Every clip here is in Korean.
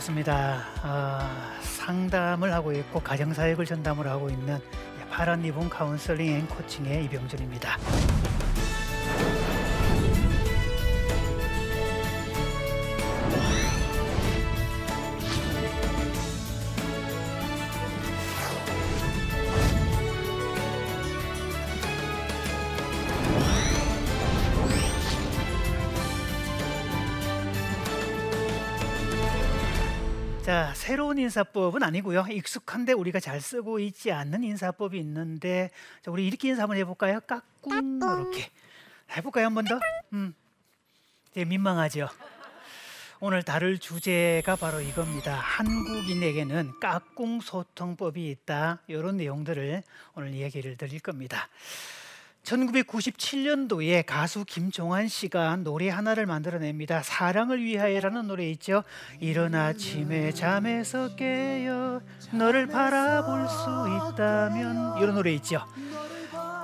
반갑습니다. 어, 상담을 하고 있고 가정사역을 전담을 하고 있는 파란 리본 카운슬링 앤 코칭의 이병준입니다. 새로운 인사법은 아니고요. 익숙한데 우리가 잘 쓰고 있지 않는 인사법이 있는데 자, 우리 이렇게 인사 한번 해볼까요? 까꿍 이렇게 해볼까요? 한 번 더? 음, 되게 민망하죠. 오늘 다룰 주제가 바로 이겁니다. 한국인에게는 까꿍 소통법이 있다. 이런 내용들을 오늘 얘기를 드릴 겁니다. 1997년도에 가수 김종환 씨가 노래 하나를 만들어냅니다. 사랑을 위하여라는 노래 있죠. 이른 아침에 잠에서 깨어 너를 바라볼 수 있다면 이런 노래 있죠.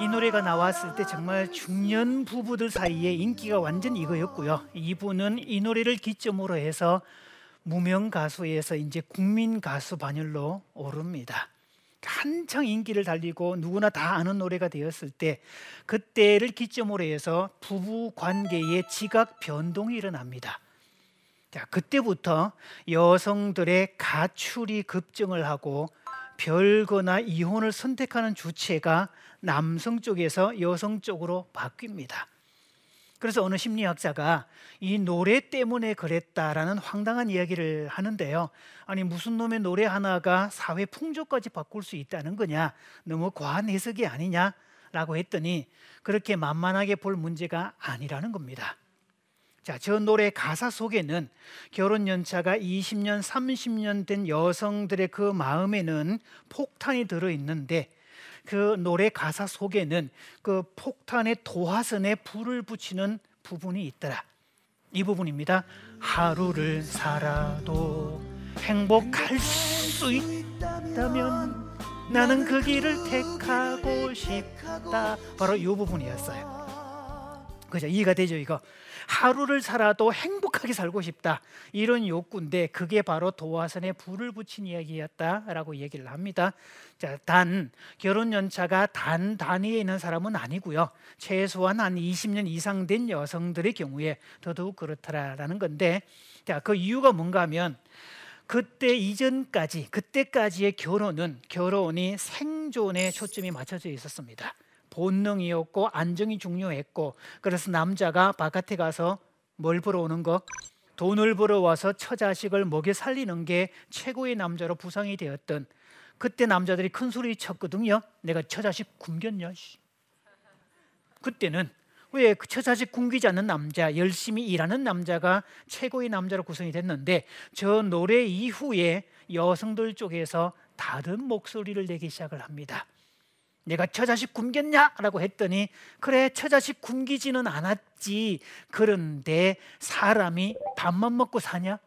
이 노래가 나왔을 때 정말 중년 부부들 사이에 인기가 완전 이거였고요. 이분은 이 노래를 기점으로 해서 무명 가수에서 이제 국민 가수 반열로 오릅니다. 한창 인기를 달리고 누구나 다 아는 노래가 되었을 때 그때를 기점으로 해서 부부 관계에 지각 변동이 일어납니다. 자, 그때부터 여성들의 가출이 급증을 하고 별거나 이혼을 선택하는 주체가 남성 쪽에서 여성 쪽으로 바뀝니다. 그래서 어느 심리학자가 이 노래 때문에 그랬다라는 황당한 이야기를 하는데요. 아니 무슨 놈의 노래 하나가 사회 풍조까지 바꿀 수 있다는 거냐? 너무 과한 해석이 아니냐 라고 했더니 그렇게 만만하게 볼 문제가 아니라는 겁니다. 자, 저 노래 가사 속에는 결혼 연차가 20년, 30년 된 여성들의 그 마음에는 폭탄이 들어 있는데 그 노래 가사 속에는 그 폭탄의 도화선에 불을 붙이는 부분이 있더라. 이 부분입니다. 하루를 살아도 행복할 수 있다면 나는 그 길을 택하고 싶다. 바로 이 부분이었어요. 그죠? 이해가 되죠, 이거? 하루를 살아도 행복하게 살고 싶다. 이런 욕구인데 그게 바로 도화선에 불을 붙인 이야기였다라고 얘기를 합니다. 자, 단 결혼 연차가 단 단위에 있는 사람은 아니고요. 최소한 한 20년 이상 된 여성들의 경우에 더더욱 그렇더라라는 건데 자, 그 이유가 뭔가 하면 그때 이전까지 그때까지의 결혼은 결혼이 생존에 초점이 맞춰져 있었습니다. 본능이었고 안정이 중요했고 그래서 남자가 바깥에 가서 뭘 벌어오는 거? 돈을 벌어와서 처자식을 먹여 살리는 게 최고의 남자로 부상이 되었던. 그때 남자들이 큰 소리 쳤거든요. 내가 처자식 굶겼냐 그때는 왜 그 처자식 굶기지 않는 남자 열심히 일하는 남자가 최고의 남자로 구성이 됐는데 저 노래 이후에 여성들 쪽에서 다른 목소리를 내기 시작을 합니다 내가 처자식 굶겼냐 라고 했더니 그래 처자식 굶기지는 않았지 그런데 사람이 밥만 먹고 사냐?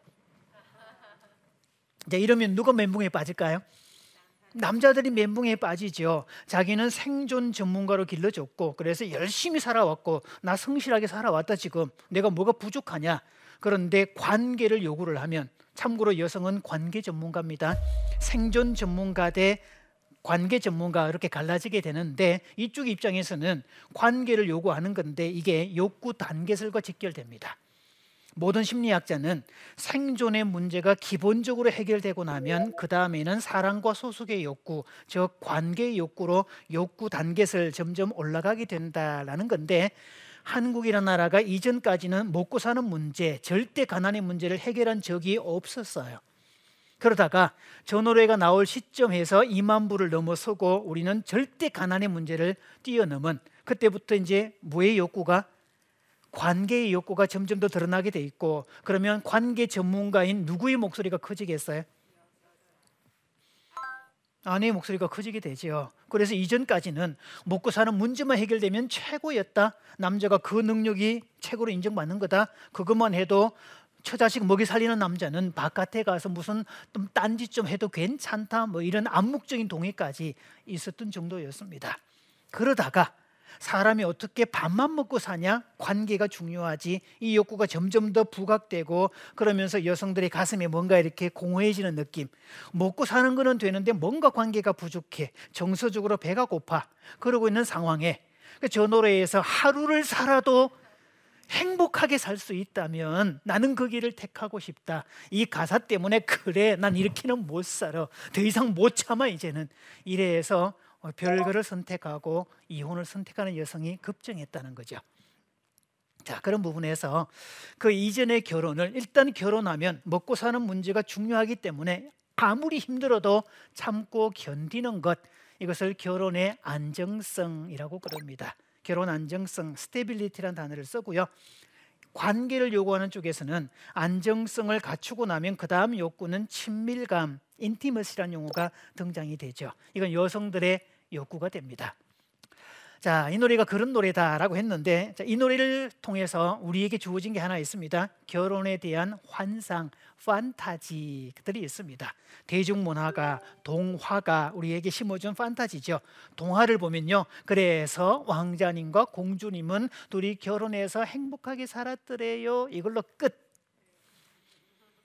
이제 이러면 누가 멘붕에 빠질까요? 남자들이 멘붕에 빠지죠. 자기는 생존 전문가로 길러졌고 그래서 열심히 살아왔고 나 성실하게 살아왔다 지금 내가 뭐가 부족하냐? 그런데 관계를 요구를 하면 참고로 여성은 관계 전문가입니다. 생존 전문가 대 관계 전문가 이렇게 갈라지게 되는데 이쪽 입장에서는 관계를 요구하는 건데 이게 욕구 단계설과 직결됩니다. 모든 심리학자는 생존의 문제가 기본적으로 해결되고 나면 그 다음에는 사랑과 소속의 욕구, 즉 관계의 욕구로 욕구 단계설 점점 올라가게 된다라는 건데 한국이라는 나라가 이전까지는 먹고 사는 문제, 절대 가난의 문제를 해결한 적이 없었어요. 그러다가 저 노래가 나올 시점에서 2만 부를 넘어서고 우리는 절대 가난의 문제를 뛰어넘은 그때부터 이제 무의 욕구가 관계의 욕구가 점점 더 드러나게 돼 있고 그러면 관계 전문가인 누구의 목소리가 커지겠어요? 아내의 목소리가 커지게 되죠. 그래서 이전까지는 먹고 사는 문제만 해결되면 최고였다. 남자가 그 능력이 최고로 인정받는 거다. 그것만 해도 처자식 먹이 살리는 남자는 바깥에 가서 무슨 좀 딴짓 좀 해도 괜찮다 뭐 이런 암묵적인 동의까지 있었던 정도였습니다. 그러다가 사람이 어떻게 밥만 먹고 사냐? 관계가 중요하지. 이 욕구가 점점 더 부각되고 그러면서 여성들의 가슴에 뭔가 이렇게 공허해지는 느낌. 먹고 사는 거는 되는데 뭔가 관계가 부족해. 정서적으로 배가 고파. 그러고 있는 상황에 그저 노래에서 하루를 살아도 행복하게 살 수 있다면 나는 그 길을 택하고 싶다. 이 가사 때문에 그래 난 이렇게는 못 살아. 더 이상 못 참아 이제는. 이래서 별거를 선택하고 이혼을 선택하는 여성이 급증했다는 거죠. 자 그런 부분에서 그 이전의 결혼을 일단 결혼하면 먹고 사는 문제가 중요하기 때문에 아무리 힘들어도 참고 견디는 것 이것을 결혼의 안정성이라고 그럽니다. 결혼 안정성, stability라는 단어를 쓰고요. 관계를 요구하는 쪽에서는 안정성을 갖추고 나면 그 다음 욕구는 친밀감, intimacy라는 용어가 등장이 되죠. 이건 여성들의 욕구가 됩니다. 자, 이 노래가 그런 노래다라고 했는데 자, 이 노래를 통해서 우리에게 주어진 게 하나 있습니다. 결혼에 대한 환상, 판타지들이 있습니다. 대중문화가 동화가 우리에게 심어준 판타지죠. 동화를 보면요. 그래서 왕자님과 공주님은 둘이 결혼해서 행복하게 살았더래요. 이걸로 끝.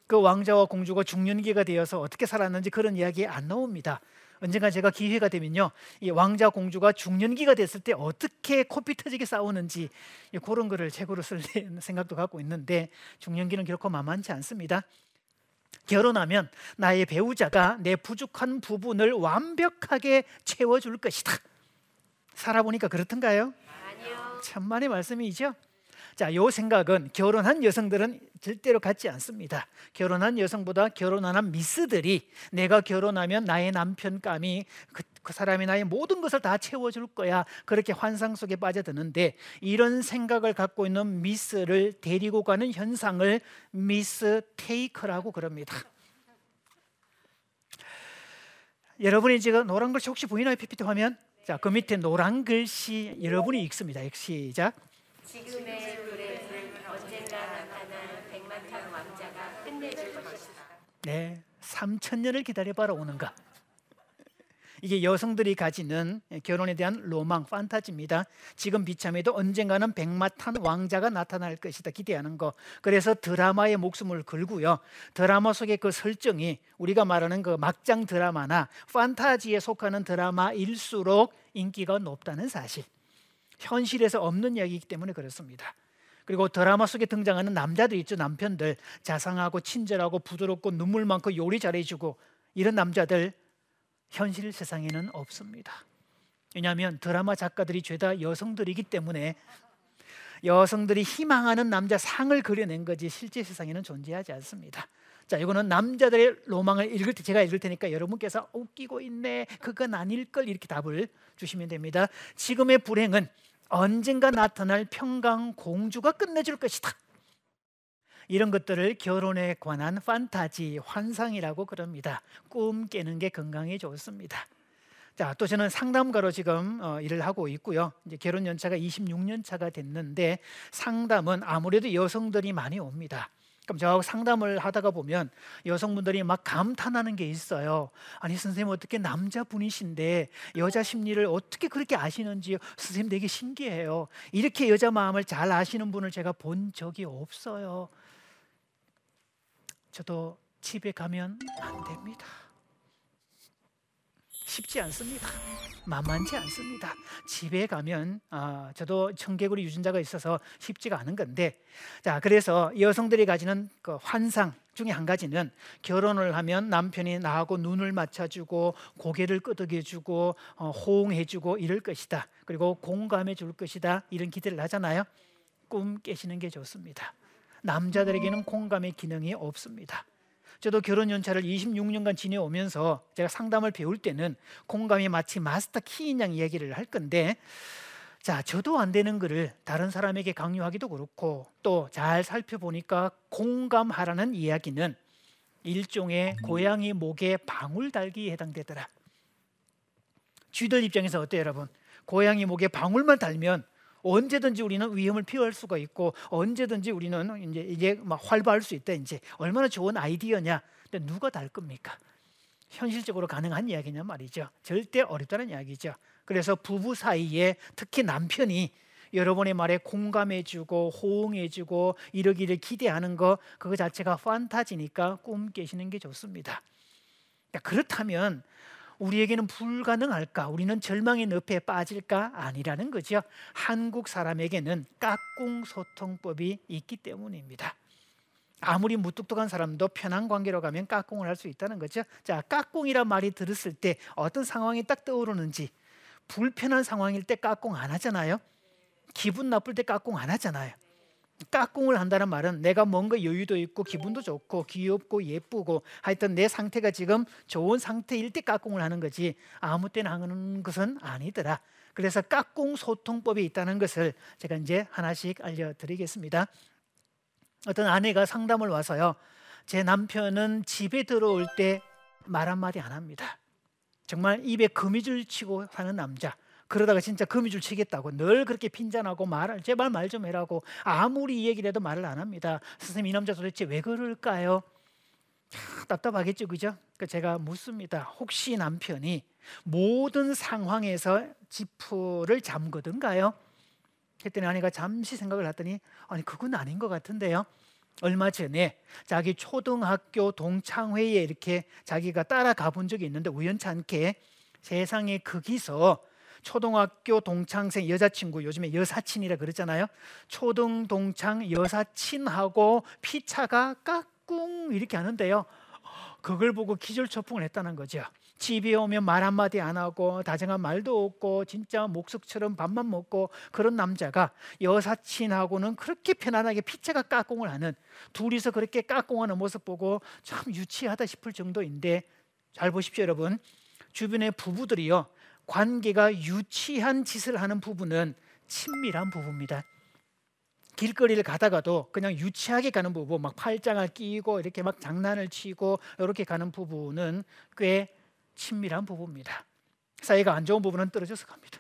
그 왕자와 공주가 중년기가 되어서 어떻게 살았는지 그런 이야기 안 나옵니다. 언젠가 제가 기회가 되면요, 이 왕자 공주가 중년기가 됐을 때 어떻게 코피 터지게 싸우는지 그런 거를 책으로 쓸 생각도 갖고 있는데 중년기는 결코 만만치 않습니다. 결혼하면 나의 배우자가 내 부족한 부분을 완벽하게 채워줄 것이다. 살아보니까 그렇던가요? 아니요. 천만의 말씀이죠. 자, 요 생각은 결혼한 여성들은 절대로 같지 않습니다. 결혼한 여성보다 결혼한 미스들이 내가 결혼하면 나의 남편감이 그, 그 사람이 나의 모든 것을 다 채워줄 거야. 그렇게 환상 속에 빠져드는데 이런 생각을 갖고 있는 미스를 데리고 가는 현상을 미스 테이커라고 그럽니다. 여러분이 지금 노란 글씨 혹시 보이나요? PPT 화면? 자, 그 밑에 노란 글씨 여러분이 읽습니다. 시작. 지금의 언젠가 나타난 백만탄 왕자가 끝내줄 것이다. 네, 3천 년을 기다려봐라 오는가. 이게 여성들이 가지는 결혼에 대한 로망, 판타지입니다. 지금 비참해도 언젠가는 백마탄 왕자가 나타날 것이다 기대하는 거. 그래서 드라마에 목숨을 걸고요. 드라마 속의 그 설정이 우리가 말하는 그 막장 드라마나 판타지에 속하는 드라마일수록 인기가 높다는 사실. 현실에서 없는 이야기이기 때문에 그렇습니다. 그리고 드라마 속에 등장하는 남자들 있죠 남편들 자상하고 친절하고 부드럽고 눈물 많고 요리 잘해주고 이런 남자들 현실 세상에는 없습니다. 왜냐하면 드라마 작가들이 죄다 여성들이기 때문에 여성들이 희망하는 남자 상을 그려낸 거지 실제 세상에는 존재하지 않습니다. 자, 이거는 남자들의 로망을 읽을 때 제가 읽을 테니까 여러분께서 웃기고 있네. 그건 아닐 걸 이렇게 답을 주시면 됩니다. 지금의 불행은 언젠가 나타날 평강 공주가 끝내줄 것이다. 이런 것들을 결혼에 관한 판타지, 환상이라고 그럽니다. 꿈 깨는 게 건강에 좋습니다. 자, 또 저는 상담가로 지금 어, 일을 하고 있고요. 이제 결혼 연차가 26년 차가 됐는데 상담은 아무래도 여성들이 많이 옵니다. 그럼 저하고 상담을 하다가 보면 여성분들이 막 감탄하는 게 있어요. 아니 선생님 어떻게 남자분이신데 여자 심리를 어떻게 그렇게 아시는지 선생님 되게 신기해요. 이렇게 여자 마음을 잘 아시는 분을 제가 본 적이 없어요. 저도 집에 가면 안 됩니다. 쉽지 않습니다. 만만치 않습니다. 집에 가면 아, 저도 청개구리 유전자가 있어서 쉽지가 않은 건데 자 그래서 여성들이 가지는 그 환상 중에 한 가지는 결혼을 하면 남편이 나하고 눈을 맞춰주고 고개를 끄덕여주고 어, 호응해주고 이럴 것이다. 그리고 공감해줄 것이다. 이런 기대를 하잖아요. 꿈 깨시는 게 좋습니다. 남자들에게는 공감의 기능이 없습니다. 저도 결혼 연차를 26년간 지내오면서 제가 상담을 배울 때는 공감이 마치 마스터 키인 양 이야기를 할 건데 자, 저도 안 되는 글을 다른 사람에게 강요하기도 그렇고 또 잘 살펴보니까 공감하라는 이야기는 일종의 고양이 목에 방울 달기에 해당되더라. 쥐들 입장에서 어때요, 여러분? 고양이 목에 방울만 달면 언제든지 우리는 위험을 피할 수가 있고 언제든지 우리는 이제 이제 막 활발할 수 있다. 이제 얼마나 좋은 아이디어냐. 근데 누가 달 겁니까? 현실적으로 가능한 이야기냐 말이죠. 절대 어렵다는 이야기죠. 그래서 부부 사이에 특히 남편이 여러분의 말에 공감해주고 호응해주고 이러기를 기대하는 거 그거 자체가 판타지니까 꿈 깨시는 게 좋습니다. 그렇다면 우리에게는 불가능할까? 우리는 절망의 늪에 빠질까? 아니라는 거죠. 한국 사람에게는 깍꿍 소통법이 있기 때문입니다. 아무리 무뚝뚝한 사람도 편한 관계로 가면 깍꿍을 할 수 있다는 거죠. 자, 깍꿍이란 말이 들었을 때 어떤 상황이 딱 떠오르는지 불편한 상황일 때 깍꿍 안 하잖아요. 기분 나쁠 때 깍꿍 안 하잖아요. 깍꿍을 한다는 말은 내가 뭔가 여유도 있고 기분도 좋고 귀엽고 예쁘고 하여튼 내 상태가 지금 좋은 상태일 때 깍꿍을 하는 거지 아무 때나 하는 것은 아니더라. 그래서 깍꿍 소통법이 있다는 것을 제가 이제 하나씩 알려드리겠습니다. 어떤 아내가 상담을 와서요. 제 남편은 집에 들어올 때 말 한마디 안 합니다. 정말 입에 거미줄 치고 사는 남자. 그러다가 진짜 거미줄 치겠다고 늘 그렇게 핀잔하고 말을 제발 말 좀 해라고 아무리 이 얘기를 해도 말을 안 합니다. 선생님 이 남자 도대체 왜 그럴까요? 답답하겠죠, 그죠? 그 제가 묻습니다. 혹시 남편이 모든 상황에서 지푸를 잠그든가요? 했더니 아내가 잠시 생각을 했더니 아니 그건 아닌 것 같은데요. 얼마 전에 자기 초등학교 동창회에 이렇게 자기가 따라가 본 적이 있는데 우연찮게 세상에 거기서 초등학교 동창생 여자친구 요즘에 여사친이라 그러잖아요. 초등 동창 여사친하고 피차가 까꿍 이렇게 하는데요. 그걸 보고 기절초풍을 했다는 거죠. 집에 오면 말 한마디 안 하고 다정한 말도 없고 진짜 목석처럼 밥만 먹고 그런 남자가 여사친하고는 그렇게 편안하게 피차가 까꿍을 하는 둘이서 그렇게 까꿍하는 모습 보고 참 유치하다 싶을 정도인데 잘 보십시오 여러분 주변의 부부들이요 관계가 유치한 짓을 하는 부부는 친밀한 부부입니다. 길거리를 가다가도 그냥 유치하게 가는 부부, 막 팔짱을 끼고 이렇게 막 장난을 치고 이렇게 가는 부부는 꽤 친밀한 부부입니다. 사이가 안 좋은 부부는 떨어져서 갑니다.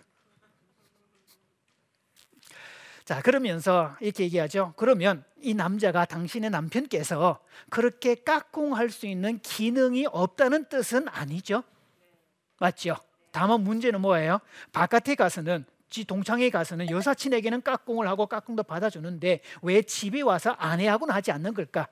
자, 그러면서 이렇게 얘기하죠. 그러면 이 남자가 당신의 남편께서 그렇게 깍꿍할 수 있는 기능이 없다는 뜻은 아니죠. 맞죠? 다만 문제는 뭐예요? 바깥에 가서는 지 동창회 가서는 여사친에게는 깍꿍을 하고 깍꿍도 받아주는데 왜 집에 와서 아내하고는 하지 않는 걸까?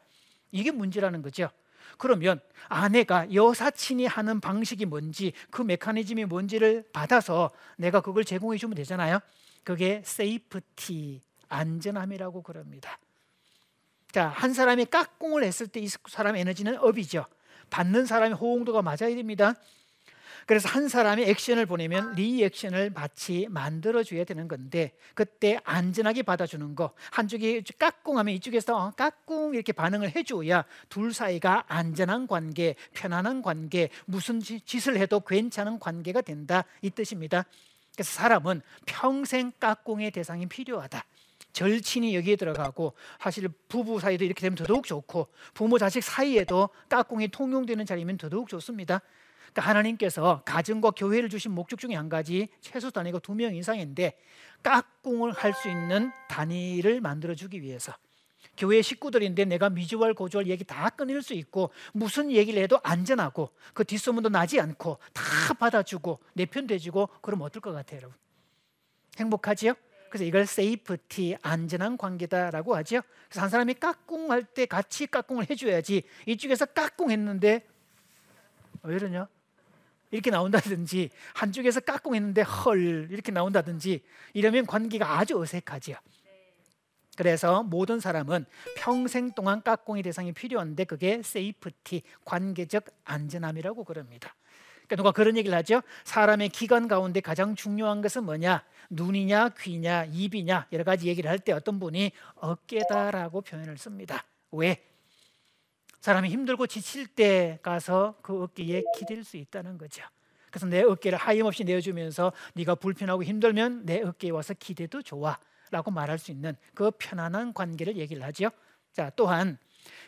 이게 문제라는 거죠. 그러면 아내가 여사친이 하는 방식이 뭔지 그 메커니즘이 뭔지를 받아서 내가 그걸 제공해 주면 되잖아요. 그게 safety 안전함이라고 그럽니다. 자, 한 사람이 깍꿍을 했을 때 이 사람 에너지는 up이죠. 받는 사람의 호응도가 맞아야 됩니다. 그래서 한 사람이 액션을 보내면 리액션을 마치 만들어 줘야 되는 건데 그때 안전하게 받아주는 거 한쪽이 까꿍하면 이쪽에서 어, 까꿍 이렇게 반응을 해줘야 둘 사이가 안전한 관계, 편안한 관계, 무슨 짓을 해도 괜찮은 관계가 된다 이 뜻입니다. 그래서 사람은 평생 까꿍의 대상이 필요하다. 절친이 여기에 들어가고 사실 부부 사이도 이렇게 되면 더더욱 좋고 부모 자식 사이에도 까꿍이 통용되는 자리면 더더욱 좋습니다. 그러니까 하나님께서 가정과 교회를 주신 목적 중에 한 가지 최소 단위가 두 명 이상인데 깍꿍을 할 수 있는 단위를 만들어 주기 위해서 교회 식구들인데 내가 미주얼 고주얼 얘기 다 꺼낼 수 있고 무슨 얘기를 해도 안전하고 그 뒷소문도 나지 않고 다 받아주고 내 편 돼주고 그럼 어떨 것 같아요 여러분 행복하지요? 그래서 이걸 safety 안전한 관계다라고 하죠 그래서 한 사람이 깍꿍할 때 같이 깍꿍을 해줘야지 이쪽에서 깍꿍했는데 왜 이러냐? 이렇게 나온다든지 한쪽에서 깍꿍 했는데 헐 이렇게 나온다든지 이러면 관계가 아주 어색하지요. 그래서 모든 사람은 평생 동안 깍꿍의 대상이 필요한데 그게 safety 관계적 안전함이라고 그럽니다. 그러니까 누가 그런 얘기를 하죠. 사람의 기관 가운데 가장 중요한 것은 뭐냐? 눈이냐, 귀냐, 입이냐 여러 가지 얘기를 할 때 어떤 분이 어깨다라고 표현을 씁니다. 왜? 사람이 힘들고 지칠 때 가서 그 어깨에 기댈 수 있다는 거죠. 그래서 내 어깨를 하염없이 내어주면서 네가 불편하고 힘들면 내 어깨에 와서 기대도 좋아 라고 말할 수 있는 그 편안한 관계를 얘기를 하죠. 자 또한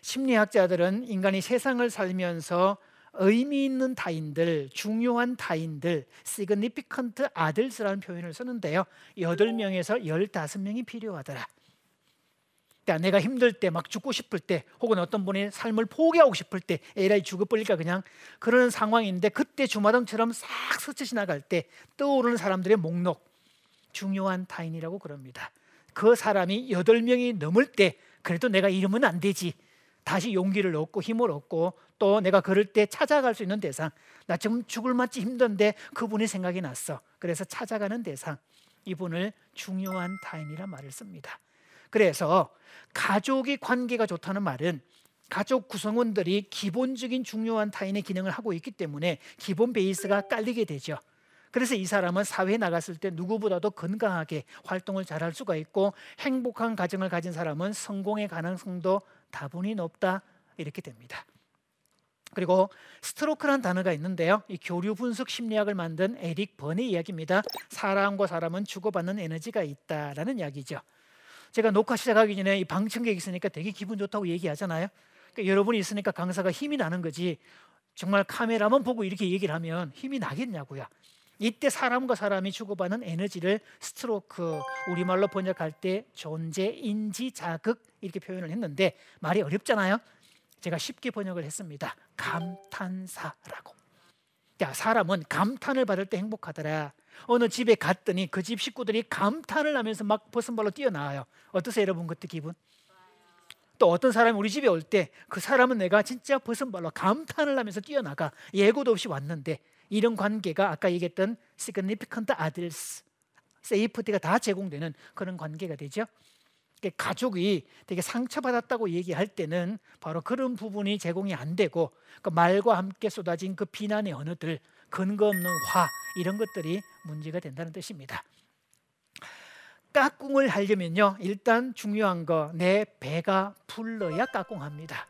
심리학자들은 인간이 세상을 살면서 의미 있는 타인들, 중요한 타인들, significant others라는 표현을 쓰는데요. 8명에서 15명이 필요하더라. 내가 힘들 때 막 죽고 싶을 때 혹은 어떤 분이 삶을 포기하고 싶을 때 에라이 죽어버릴까 그냥 그런 상황인데 그때 주마등처럼 싹 스쳐 지나갈 때 떠오르는 사람들의 목록 중요한 타인이라고 그럽니다. 그 사람이 여덟 명이 넘을 때 그래도 내가 이러면 안 되지. 다시 용기를 얻고 힘을 얻고 또 내가 그럴 때 찾아갈 수 있는 대상. 나 지금 죽을 맛지 힘든데 그분이 생각이 났어. 그래서 찾아가는 대상. 이분을 중요한 타인이라 말을 씁니다. 그래서 가족이 관계가 좋다는 말은 가족 구성원들이 기본적인 중요한 타인의 기능을 하고 있기 때문에 기본 베이스가 깔리게 되죠. 그래서 이 사람은 사회에 나갔을 때 누구보다도 건강하게 활동을 잘할 수가 있고 행복한 가정을 가진 사람은 성공의 가능성도 다분히 높다 이렇게 됩니다. 그리고 스트로크란 단어가 있는데요. 이 교류 분석 심리학을 만든 에릭 번의 이야기입니다. 사람과 사람은 주고받는 에너지가 있다라는 이야기죠. 제가 녹화 시작하기 전에 이 방청객 있으니까 되게 기분 좋다고 얘기하잖아요. 그러니까 여러분이 있으니까 강사가 힘이 나는 거지. 정말 카메라만 보고 이렇게 얘기를 하면 힘이 나겠냐고요. 이때 사람과 사람이 주고받는 에너지를 스트로크 우리말로 번역할 때 존재 인지 자극 이렇게 표현을 했는데 말이 어렵잖아요. 제가 쉽게 번역을 했습니다. 감탄사라고. 야, 사람은 감탄을 받을 때 행복하더라. 어느 집에 갔더니 그 집 식구들이 감탄을 하면서 막 벗은발로 뛰어나와요. 어떠세요, 여러분? 그때 기분? 또 어떤 사람이 우리 집에 올 때 그 사람은 내가 진짜 벗은발로 감탄을 하면서 뛰어나가 예고도 없이 왔는데 이런 관계가 아까 얘기했던 significant others, safety가 다 제공되는 그런 관계가 되죠. 가족이 되게 상처받았다고 얘기할 때는 바로 그런 부분이 제공이 안 되고 그 말과 함께 쏟아진 그 비난의 언어들, 근거 없는 화 이런 것들이 문제가 된다는 뜻입니다. 까꿍을 하려면요 일단 중요한 거 내 배가 불러야 까꿍합니다.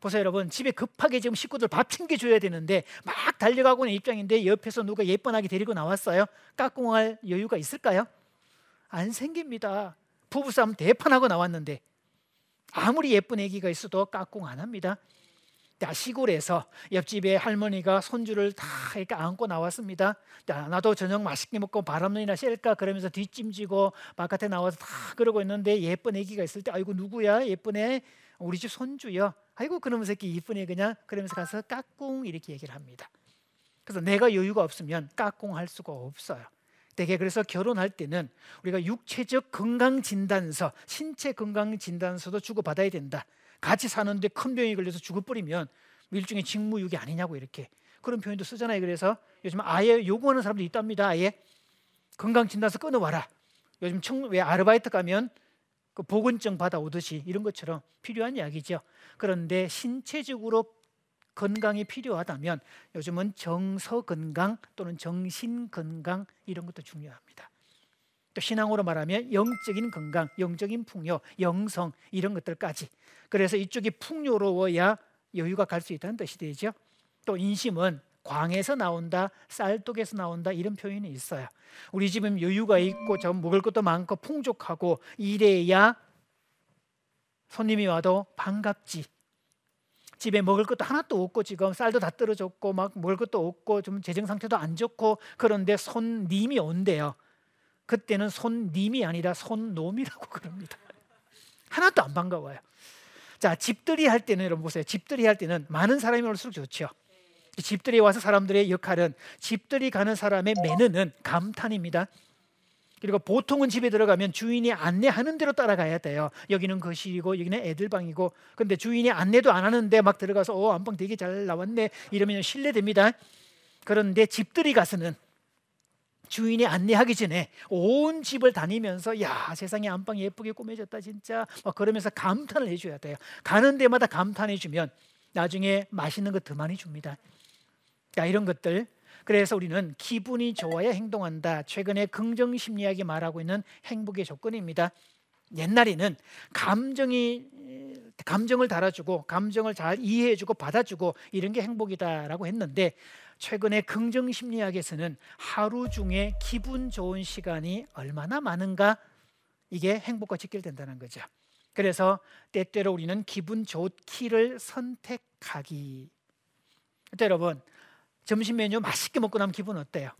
보세요 여러분 집에 급하게 지금 식구들 밥 챙겨줘야 되는데 막 달려가고 있는 입장인데 옆에서 누가 예쁜아기 데리고 나왔어요 까꿍할 여유가 있을까요? 안 생깁니다 부부싸움 대판하고 나왔는데 아무리 예쁜 아기가 있어도 까꿍 안 합니다 자, 시골에서 옆집에 할머니가 손주를 다 이렇게 안고 나왔습니다. 자, 나도 저녁 맛있게 먹고 바람이나 쐴까 그러면서 뒷짐지고 바깥에 나와서 다 그러고 있는데 예쁜 아기가 있을 때 아이고 누구야 예쁜 애 우리 집 손주요. 아이고 그놈 새끼 이쁘네 그냥 그러면서 가서 까꿍 이렇게 얘기를 합니다. 그래서 내가 여유가 없으면 까꿍 할 수가 없어요. 되게 그래서 결혼할 때는 우리가 육체적 건강 진단서, 신체 건강 진단서도 주고 받아야 된다. 같이 사는데 큰 병이 걸려서 죽어버리면 일종의 직무유기 아니냐고 이렇게 그런 표현도 쓰잖아요. 그래서 요즘 아예 요구하는 사람도 있답니다. 아예 건강 진단서 끊어와라. 요즘 청, 왜 아르바이트 가면 그 보건증 받아오듯이 이런 것처럼 필요한 이야기죠. 그런데 신체적으로 건강이 필요하다면 요즘은 정서 건강 또는 정신 건강 이런 것도 중요합니다. 또 신앙으로 말하면 영적인 건강, 영적인 풍요, 영성 이런 것들까지. 그래서 이쪽이 풍요로워야 여유가 갈 수 있다는 뜻이 되죠. 또 인심은 광에서 나온다, 쌀독에서 나온다 이런 표현이 있어요. 우리 집은 여유가 있고 좀 먹을 것도 많고 풍족하고 이래야 손님이 와도 반갑지. 집에 먹을 것도 하나도 없고 지금 쌀도 다 떨어졌고 막 먹을 것도 없고 좀 재정 상태도 안 좋고 그런데 손님이 온대요. 그때는 손님이 아니라 손놈이라고 그럽니다. 하나도 안 반가워요. 자, 집들이 할 때는 여러분 보세요. 집들이 할 때는 많은 사람이 올수록 좋죠. 집들이 와서 사람들의 역할은 집들이 가는 사람의 매너는 감탄입니다. 그리고 보통은 집에 들어가면 주인이 안내하는 대로 따라가야 돼요. 여기는 거실이고 여기는 애들 방이고. 근데 주인이 안내도 안 하는데 막 들어가서 어 안방 되게 잘 나왔네 이러면 실례됩니다. 그런데 집들이 가서는 주인이 안내하기 전에 온 집을 다니면서 야 세상에 안방 예쁘게 꾸며졌다 진짜 막 그러면서 감탄을 해줘야 돼요. 가는 데마다 감탄해주면 나중에 맛있는 거 더 많이 줍니다. 자 이런 것들 그래서 우리는 기분이 좋아야 행동한다. 최근에 긍정 심리학이 말하고 있는 행복의 조건입니다. 옛날에는 감정이 감정을 달아주고 감정을 잘 이해해주고 받아주고 이런 게 행복이다라고 했는데 최근에 긍정 심리학에서는 하루 중에 기분 좋은 시간이 얼마나 많은가 이게 행복과 직결된다는 거죠. 그래서 때때로 우리는 기분 좋기를 선택하기. 여러분 점심 메뉴 맛있게 먹고 나면 기분 어때요?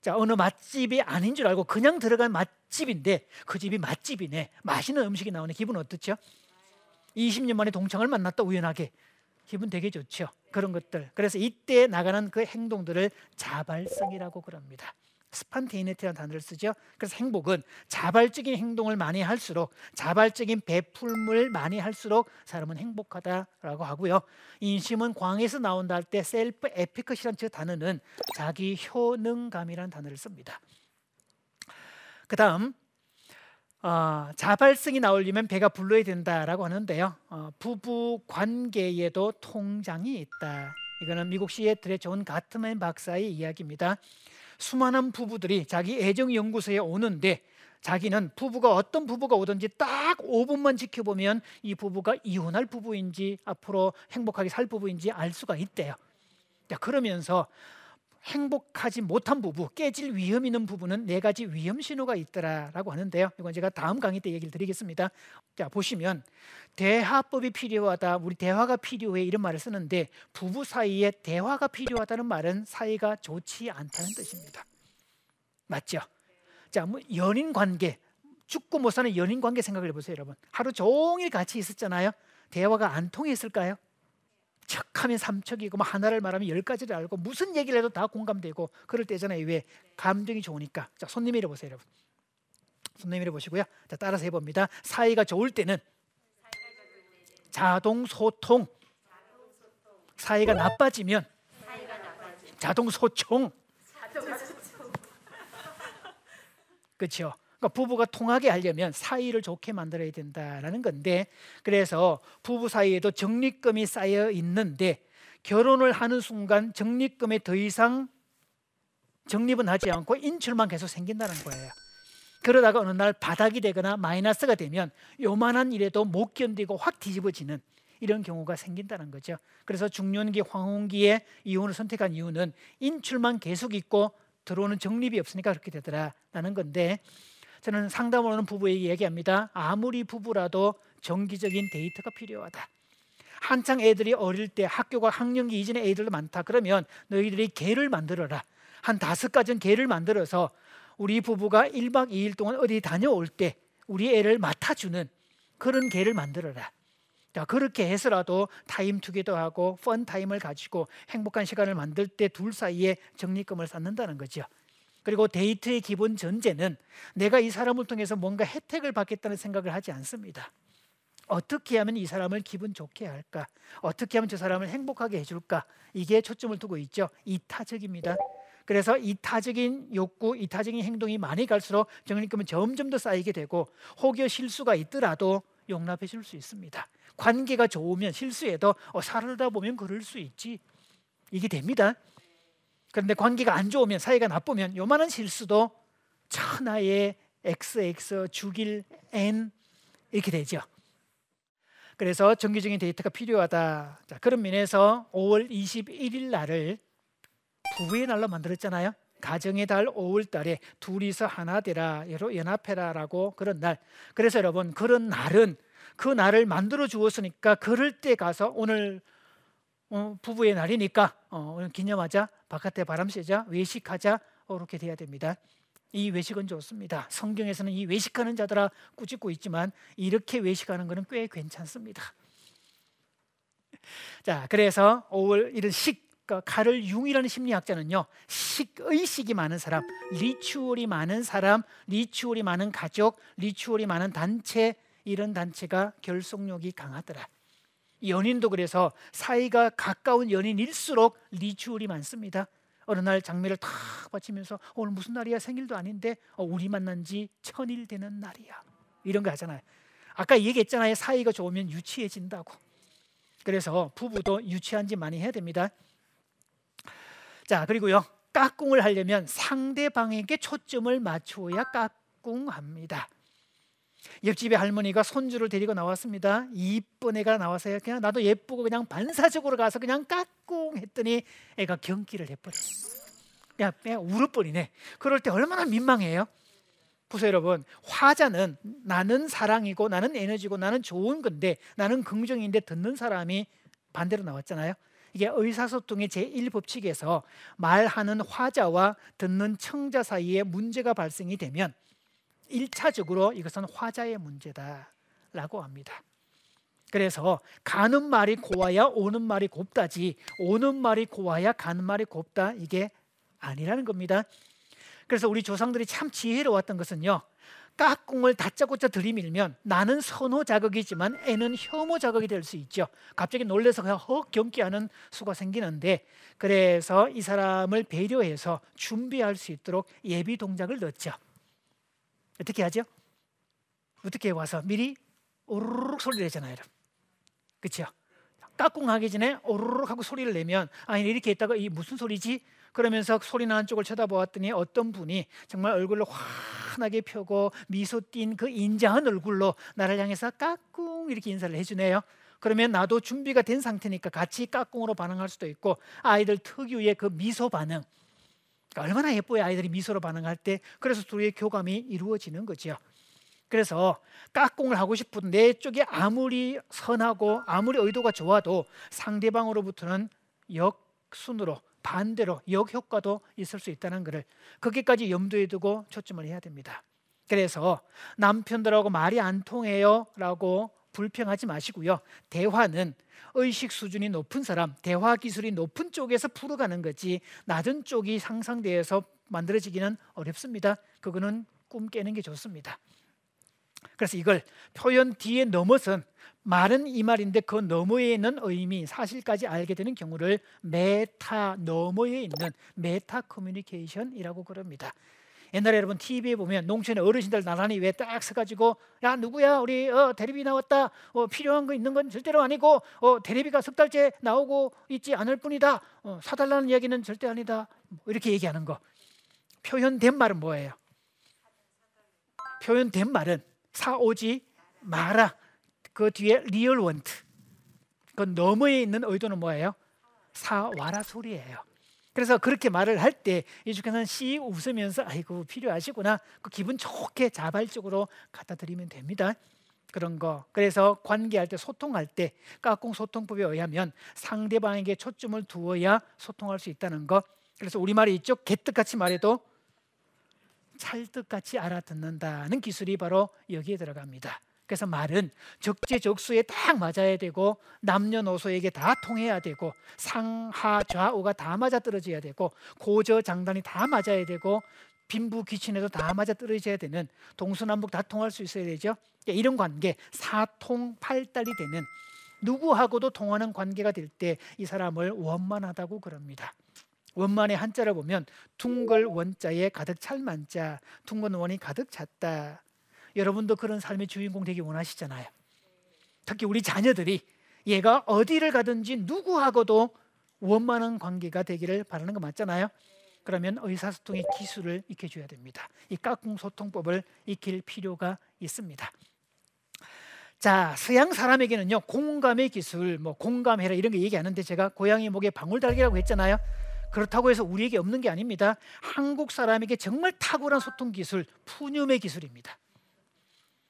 자 어느 맛집이 아닌 줄 알고 그냥 들어간 맛집인데 그 집이 맛집이네 맛있는 음식이 나오네 기분 어떻죠? 20년 만에 동창을 만났다 우연하게 기분 되게 좋죠 그런 것들 그래서 이때 나가는 그 행동들을 자발성이라고 그럽니다 spontaneity라는 단어를 쓰죠. 그래서 행복은 자발적인 행동을 많이 할수록 자발적인 베풂을 많이 할수록 사람은 행복하다라고 하고요. 인심은 광에서 나온다 할 때 self efficacy라는 저 단어는 자기 효능감이라는 단어를 씁니다. 그 다음 어, 자발성이 나오려면 배가 불러야 된다라고 하는데요. 어, 부부 관계에도 통장이 있다. 이거는 미국 시애틀의 존 가트맨 박사의 이야기입니다. 수많은 부부들이 자기 애정 연구소에 오는데 자기는 부부가 어떤 부부가 오든지 딱 5분만 지켜보면 이 부부가 이혼할 부부인지 앞으로 행복하게 살 부부인지 알 수가 있대요. 자, 그러면서 행복하지 못한 부부, 깨질 위험 있는 부부는 네 가지 위험 신호가 있더라라고 하는데요. 이건 제가 다음 강의 때 얘기를 드리겠습니다. 자, 보시면 대화법이 필요하다. 우리 대화가 필요해 이런 말을 쓰는데 부부 사이에 대화가 필요하다는 말은 사이가 좋지 않다는 뜻입니다. 맞죠? 자, 뭐 연인 관계 죽고 못 사는 연인 관계 생각을 해보세요, 여러분. 하루 종일 같이 있었잖아요. 대화가 안 통했을까요? 척하면 삼척이고 뭐 하나를 말하면 열 가지를 알고 무슨 얘기를 해도 다 공감되고 그럴 때잖아요. 왜 감정이 좋으니까. 자, 손 내밀어 보세요, 여러분. 손 내밀어 보시고요. 자, 따라서 해 봅니다. 사이가 좋을 때는 자동 소통. 사이가 나빠지면 자동 소총. 그렇죠. 그러니까 부부가 통하게 하려면 사이를 좋게 만들어야 된다라는 건데 그래서 부부 사이에도 적립금이 쌓여 있는데 결혼을 하는 순간 적립금에 더 이상 적립은 하지 않고 인출만 계속 생긴다는 거예요. 그러다가 어느 날 바닥이 되거나 마이너스가 되면 요만한 일에도 못 견디고 확 뒤집어지는 이런 경우가 생긴다는 거죠. 그래서 중년기 황혼기에 이혼을 선택한 이유는 인출만 계속 있고 들어오는 적립이 없으니까 그렇게 되더라라는 건데 저는 상담을 하는 부부에게 얘기합니다. 아무리 부부라도 정기적인 데이트가 필요하다. 한창 애들이 어릴 때 학교가 학년기 이전에 애들도 많다. 그러면 너희들이 개를 만들어라. 한 다섯 가지는 계를 만들어서 우리 부부가 1박 2일 동안 어디 다녀올 때 우리 애를 맡아주는 그런 계를 만들어라. 자, 그렇게 해서라도 time together 하고 fun time을 가지고 행복한 시간을 만들 때 둘 사이에 적립금을 쌓는다는 거죠. 그리고 데이트의 기본 전제는 내가 이 사람을 통해서 뭔가 혜택을 받겠다는 생각을 하지 않습니다. 어떻게 하면 이 사람을 기분 좋게 할까? 어떻게 하면 저 사람을 행복하게 해줄까? 이게 초점을 두고 있죠. 이타적입니다. 그래서 이타적인 욕구, 이타적인 행동이 많이 갈수록 정리금은 점점 더 쌓이게 되고 혹여 실수가 있더라도 용납해 줄 수 있습니다. 관계가 좋으면 실수해도 어, 살다 보면 그럴 수 있지. 이게 됩니다. 그런데 관계가 안 좋으면 사이가 나쁘면 요만한 실수도 천하의 XX 죽일 N 이렇게 되죠. 그래서 정기적인 데이터가 필요하다. 자, 그런 면에서 5월 21일 날을 부부의 날로 만들었잖아요. 가정의 달 5월 달에 둘이서 하나 되라 연합해라라고 그런 날. 그래서 여러분 그런 날은 그 날을 만들어 주었으니까 그럴 때 가서 오늘 어, 부부의 날이니까 어, 오늘 기념하자 바깥에 바람 쐬자 외식하자 이렇게 돼야 됩니다. 이 외식은 좋습니다. 성경에서는 이 외식하는 자들아 꾸짖고 있지만 이렇게 외식하는 것은 꽤 괜찮습니다. 자, 그래서 5월 이런 식 그러니까 융이라는 심리학자는요 식의식이 많은 사람, 리추얼이 많은 사람, 리추얼이 많은 가족, 리추얼이 많은 단체 이런 단체가 결속력이 강하더라. 연인도 그래서 사이가 가까운 연인일수록 리추얼이 많습니다. 어느 날 장미를 탁 바치면서 오늘 무슨 날이야 생일도 아닌데 어, 우리 만난 지 천일 되는 날이야 이런 거 하잖아요. 아까 얘기했잖아요 사이가 좋으면 유치해진다고. 그래서 부부도 유치한 지 많이 해야 됩니다. 자 그리고요 깍꿍을 하려면 상대방에게 초점을 맞추어야 깍꿍합니다. 옆집에 할머니가 손주를 데리고 나왔습니다. 이쁜 애가 나와서요. 그냥 나도 예쁘고 그냥 반사적으로 가서 그냥 까꿍 했더니 애가 경기를 해버렸어. 그냥, 그냥 울어버리네. 그럴 때 얼마나 민망해요. 보세요 여러분 화자는 나는 사랑이고 나는 에너지고 나는 좋은 건데 나는 긍정인데 듣는 사람이 반대로 나왔잖아요 이게 의사소통의 제1법칙에서 말하는 화자와 듣는 청자 사이에 문제가 발생이 되면 1차적으로 이것은 화자의 문제다라고 합니다. 그래서 가는 말이 고와야 오는 말이 곱다지 오는 말이 고와야 가는 말이 곱다 이게 아니라는 겁니다. 그래서 우리 조상들이 참 지혜로웠던 것은요. 깍꿍을 다짜고짜 들이밀면 나는 선호 자극이지만 애는 혐오 자극이 될 수 있죠. 갑자기 놀래서 그냥 헉 경기하는 수가 생기는데 그래서 이 사람을 배려해서 준비할 수 있도록 예비 동작을 넣죠. 어떻게 하죠? 어떻게 와서 미리 오르륵 소리 내잖아요. 그렇죠? 깍꿍하기 전에 오르륵 하고 소리를 내면 아니 이렇게 했다가 이 무슨 소리지? 그러면서 소리 나는 쪽을 쳐다보았더니 어떤 분이 정말 얼굴을 환하게 펴고 미소 띈그 인자한 얼굴로 나를 향해서 까꿍 이렇게 인사를 해주네요. 그러면 나도 준비가 된 상태니까 같이 까꿍으로 반응할 수도 있고 아이들 특유의 그 미소 반응 그러니까 얼마나 예뻐요 아이들이 미소로 반응할 때 그래서 둘의 교감이 이루어지는 거죠. 그래서 까꿍을 하고 싶은 내 쪽이 아무리 선하고 아무리 의도가 좋아도 상대방으로부터는 역순으로 반대로 역효과도 있을 수 있다는 것을 거기까지 염두에 두고 초점을 해야 됩니다. 그래서 남편들하고 말이 안 통해요라고 불평하지 마시고요. 대화는 의식 수준이 높은 사람, 대화 기술이 높은 쪽에서 풀어가는 거지 낮은 쪽이 상상되어서 만들어지기는 어렵습니다. 그거는 꿈 깨는 게 좋습니다. 그래서 이걸 표현 뒤에 넘어선 말은 이 말인데 그 너머에 있는 의미, 사실까지 알게 되는 경우를 메타 너머에 있는 meta communication이라고 그럽니다. 옛날에 여러분 TV에 보면 농촌의 어르신들 나란히 왜딱 서가지고 야 누구야? 우리 어, 대리비 나왔다. 어, 필요한 거 있는 건 절대로 아니고 어, 대리비가 석 달째 나오고 있지 않을 뿐이다. 어, 사달라는 이야기는 절대 아니다. 뭐 이렇게 얘기하는 거. 표현된 말은 뭐예요? 표현된 말은 사오지 마라. 그 뒤에 real want 그 너머에 있는 의도는 뭐예요? 사와라 소리예요. 그래서 그렇게 말을 할 때 예수께서는 씩 웃으면서 아이고 필요하시구나 그 기분 좋게 자발적으로 갖다 드리면 됩니다. 그런 거. 그래서 관계할 때 소통할 때 까꿍 소통법에 의하면 상대방에게 초점을 두어야 소통할 수 있다는 거. 그래서 우리말이 있죠. 개떡같이 말해도 찰떡같이 알아듣는다는 기술이 바로 여기에 들어갑니다. 그래서 말은 적재적소에 딱 맞아야 되고 남녀노소에게 다 통해야 되고 상하 좌우가 다 맞아 떨어져야 되고 고저 장단이 다 맞아야 되고 빈부 귀친에도 다 맞아 떨어져야 되는 동서남북 다 통할 수 있어야 되죠. 이런 관계 사통팔달이 되는 누구하고도 통하는 관계가 될 때 이 사람을 원만하다고 그럽니다. 원만의 한자를 보면 퉁걸 원자에 가득 찰 만자, 퉁건 원이 가득 찼다. 여러분도 그런 삶의 주인공 되기 원하시잖아요. 특히 우리 자녀들이 얘가 어디를 가든지 누구하고도 원만한 관계가 되기를 바라는 거 맞잖아요. 그러면 의사소통의 기술을 익혀줘야 됩니다. 이 깍꿍 소통법을 익힐 필요가 있습니다. 자, 서양 사람에게는요 공감의 기술, 뭐 공감해라 이런 거 얘기하는데 제가 고양이 목에 방울 달기라고 했잖아요. 그렇다고 해서 우리에게 없는 게 아닙니다. 한국 사람에게 정말 탁월한 소통 기술, 푸념의 기술입니다.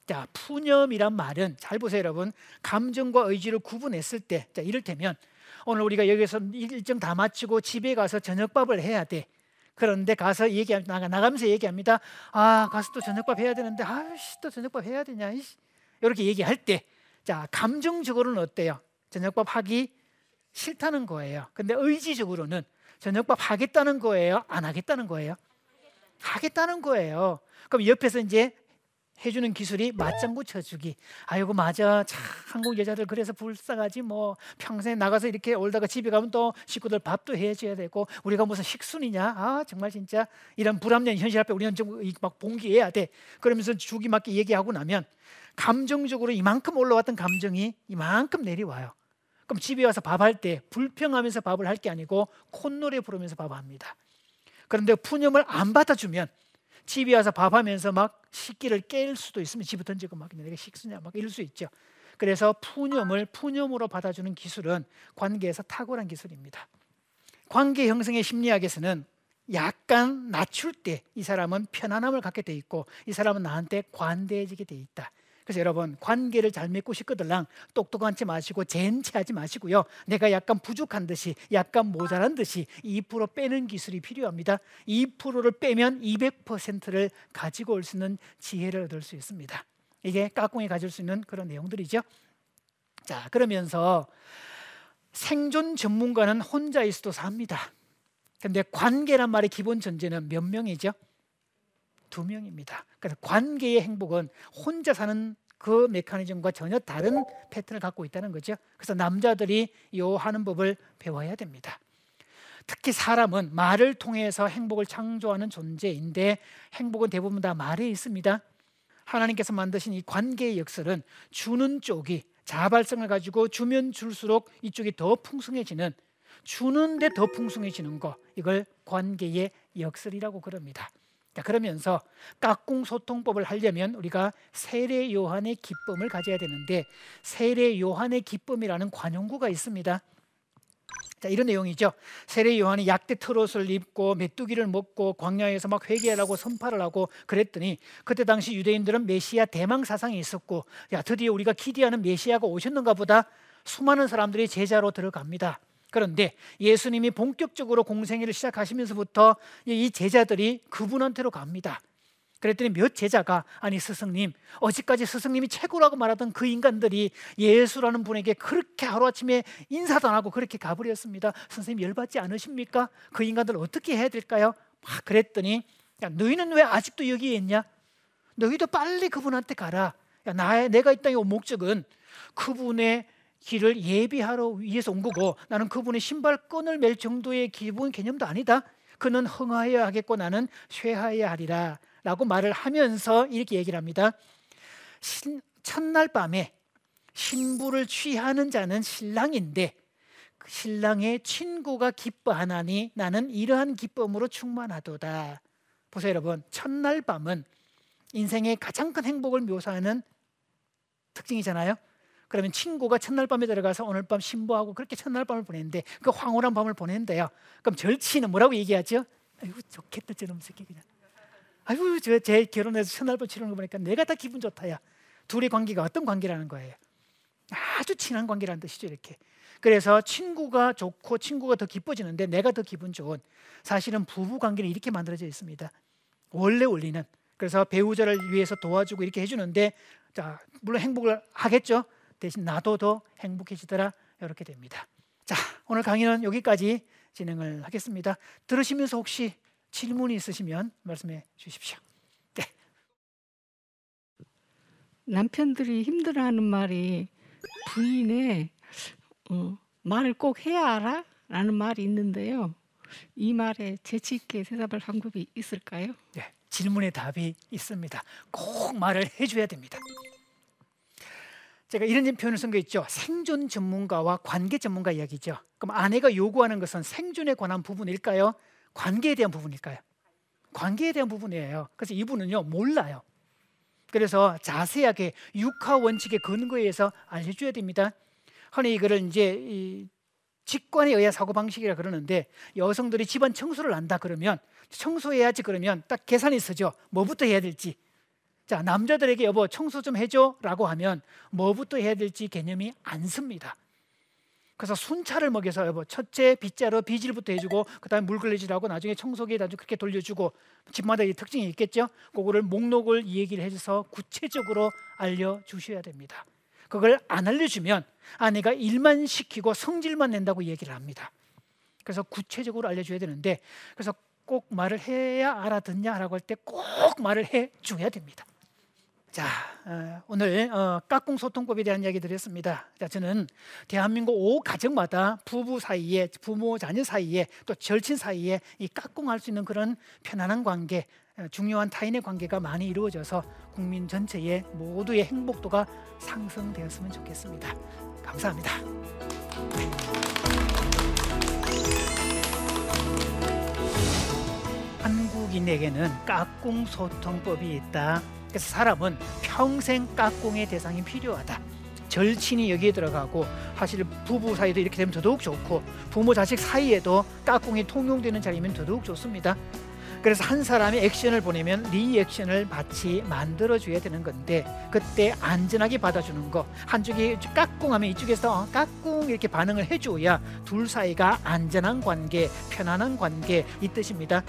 자, 푸념이란 말은 잘 보세요, 여러분. 감정과 의지를 구분했을 때, 자, 이를테면 오늘 우리가 여기서 일정 다 마치고 집에 가서 저녁밥을 해야 돼. 그런데 가서 얘기 나가 나가면서 얘기합니다. 아, 가서 또 저녁밥 해야 되는데 아씨 또 저녁밥 해야 되냐. 이렇게 얘기할 때, 자, 감정적으로는 어때요? 저녁밥 하기 싫다는 거예요. 근데 의지적으로는 저녁밥 하겠다는 거예요? 안 하겠다는 거예요? 하겠다는 거예요. 그럼 옆에서 이제 해주는 기술이 맞장구 쳐주기. 아이고 맞아. 참 한국 여자들 그래서 불쌍하지 뭐 평생 나가서 이렇게 올다가 집에 가면 또 식구들 밥도 해줘야 되고 우리가 무슨 식순이냐? 아 정말 진짜 이런 불합리한 현실 앞에 우리는 좀막 봉기해야 돼. 그러면서 주기 맞게 얘기하고 나면 감정적으로 이만큼 올라왔던 감정이 이만큼 내려와요. 그럼 집에 와서 밥 할 때 불평하면서 밥을 할 게 아니고 콧노래 부르면서 밥합니다. 그런데 푸념을 안 받아주면 집에 와서 밥하면서 막 식기를 깰 수도 있으면 집에 던지고 막 내가 식수냐 막 이럴 수 있죠. 그래서 푸념을 푸념으로 받아주는 기술은 관계에서 탁월한 기술입니다. 관계 형성의 심리학에서는 약간 낮출 때 이 사람은 편안함을 갖게 돼 있고 이 사람은 나한테 관대해지게 돼 있다. 그래서 여러분 관계를 잘 맺고 싶거들랑 똑똑한 채 마시고 젠체하지 마시고요. 내가 약간 부족한 듯이 약간 모자란 듯이 2% 빼는 기술이 필요합니다. 2%를 빼면 200%를 가지고 올 수 있는 지혜를 얻을 수 있습니다. 이게 까꿍이 가질 수 있는 그런 내용들이죠. 자 그러면서 생존 전문가는 혼자 있어도 삽니다. 근데 관계란 말의 기본 전제는 몇 명이죠? 두 명입니다. 그래서 관계의 행복은 혼자 사는 그 메커니즘과 전혀 다른 패턴을 갖고 있다는 거죠. 그래서 남자들이 요 하는 법을 배워야 됩니다. 특히 사람은 말을 통해서 행복을 창조하는 존재인데 행복은 대부분 다 말에 있습니다. 하나님께서 만드신 이 관계의 역설은 주는 쪽이 자발성을 가지고 주면 줄수록 이쪽이 더 풍성해지는 주는데 더 풍성해지는 거 이걸 관계의 역설이라고 그럽니다. 자, 그러면서 깍꿍 소통법을 하려면 우리가 세례 요한의 기쁨을 가져야 되는데 세례 요한의 기쁨이라는 관용구가 있습니다. 자, 이런 내용이죠. 세례 요한이 약대 트롯을 입고 메뚜기를 먹고 광야에서 막 회개하라고 선파를 하고 그랬더니 그때 당시 유대인들은 메시아 대망 사상이 있었고 야 드디어 우리가 기대하는 메시아가 오셨는가 보다 수많은 사람들이 제자로 들어갑니다. 그런데 예수님이 본격적으로 공생애를 시작하시면서부터 이 제자들이 그분한테로 갑니다. 그랬더니 몇 제자가 아니 스승님 어제까지 스승님이 최고라고 말하던 그 인간들이 예수라는 분에게 그렇게 하루아침에 인사도 안 하고 그렇게 가버렸습니다 선생님 열받지 않으십니까? 그 인간들 어떻게 해야 될까요? 막 그랬더니 야 너희는 왜 아직도 여기에 있냐? 너희도 빨리 그분한테 가라 야, 나의 내가 이 목적은 그분의 길을 예비하러 위해서 온 거고 나는 그분의 신발끈을 맬 정도의 기본 개념도 아니다. 그는 흥하여야 하겠고 나는 쇠하여야 하리라 라고 말을 하면서 이렇게 얘기를 합니다. 신, 첫날 밤에 신부를 취하는 자는 신랑인데 그 신랑의 친구가 기뻐하나니 나는 이러한 기쁨으로 충만하도다. 보세요 여러분 첫날 밤은 인생의 가장 큰 행복을 묘사하는 특징이잖아요. 그러면 친구가 첫날 밤에 들어가서 오늘 밤 신부하고 그렇게 첫날 밤을 보냈는데 그 황홀한 밤을 보낸대요. 그럼 절친은 뭐라고 얘기하죠? 아이고 좋겠다 저놈 새끼 그냥. 아이고 저 제 결혼해서 첫날 밤 치르는 거 보니까 내가 다 기분 좋다야. 둘의 관계가 어떤 관계라는 거예요. 아주 친한 관계라는 뜻이죠 이렇게. 그래서 친구가 좋고 친구가 더 기뻐지는데 내가 더 기분 좋은 사실은 부부 관계는 이렇게 만들어져 있습니다. 원래 원리는 그래서 배우자를 위해서 도와주고 이렇게 해주는데 자 물론 행복을 하겠죠. 대신 나도 더 행복해지더라 이렇게 됩니다. 자 오늘 강의는 여기까지 진행을 하겠습니다. 들으시면서 혹시 질문이 있으시면 말씀해 주십시오. 네. 남편들이 힘들어하는 말이 부인의 어, 말을 꼭 해야 알아? 라는 말이 있는데요. 이 말에 재치 있게 대답할 방법이 있을까요? 네, 질문에 답이 있습니다. 꼭 말을 해줘야 됩니다. 제가 이런 표현을 쓴 거 있죠. 생존 전문가와 관계 전문가 이야기죠. 그럼 아내가 요구하는 것은 생존에 관한 부분일까요? 관계에 대한 부분일까요? 관계에 대한 부분이에요. 그래서 이분은요 몰라요. 그래서 자세하게 육하 원칙의 근거에 서 알려줘야 됩니다. 흔히 이거를 이제 직관에 의한 사고 방식이라 그러는데 여성들이 집안 청소를 한다 그러면 청소해야지 그러면 딱 계산이 서죠. 뭐부터 해야 될지 자 남자들에게 여보 청소 좀 해줘 라고 하면 뭐부터 해야 될지 개념이 안 씁니다. 그래서 순차를 먹여서 여보 첫째 빗자루 비질부터 해주고 그다음에 물걸레질하고 나중에 청소기에 나중에 그렇게 돌려주고 집마다 이 특징이 있겠죠. 그거를 목록을 얘기를 해줘서 구체적으로 알려주셔야 됩니다. 그걸 안 알려주면 아내가 일만 시키고 성질만 낸다고 얘기를 합니다. 그래서 구체적으로 알려줘야 되는데 그래서 꼭 말을 해야 알아듣냐라고 할 때 꼭 말을 해줘야 됩니다. 자, 어, 오늘 어, 깍꿍 소통법에 대한 이야기 드렸습니다. 자, 저는 대한민국 오 가정마다 부부 사이에, 부모 자녀 사이에, 또 절친 사이에 이 깍꿍할 수 있는 그런 편안한 관계, 어, 중요한 타인의 관계가 많이 이루어져서 국민 전체의 모두의 행복도가 상승되었으면 좋겠습니다. 감사합니다. 한국인에게는 깍꿍 소통법이 있다. 그래서 사람은 평생 깍꿍의 대상이 필요하다. 절친이 여기에 들어가고 사실 부부 사이도 이렇게 되면 더더욱 좋고 부모 자식 사이에도 깍꿍이 통용되는 자리면 더더욱 좋습니다. 그래서 한 사람이 액션을 보내면 리액션을 같이 만들어줘야 되는 건데 그때 안전하게 받아주는 거 한쪽이 까꿍하면 이쪽에서 어, 까꿍 이렇게 반응을 해줘야 둘 사이가 안전한 관계, 편안한 관계 이 뜻입니다.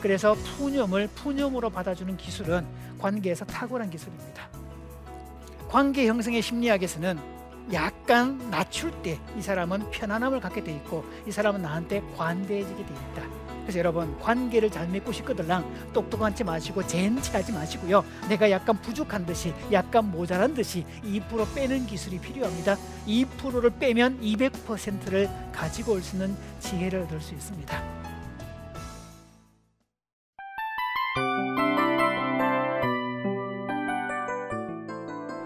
그래서 푸념을 푸념으로 받아주는 기술은 관계에서 탁월한 기술입니다. 관계 형성의 심리학에서는 약간 낮출 때 이 사람은 편안함을 갖게 돼 있고 이 사람은 나한테 관대해지게 돼 있다. 그래서 여러분 관계를 잘 맺고 싶거들랑 똑똑하지 마시고 젠치하지 마시고요. 내가 약간 부족한 듯이 약간 모자란 듯이 2% 빼는 기술이 필요합니다. 2%를 빼면 200%를 가지고 올 수 있는 지혜를 얻을 수 있습니다.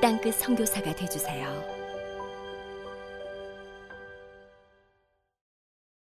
땅끝 선교사가 되주세요.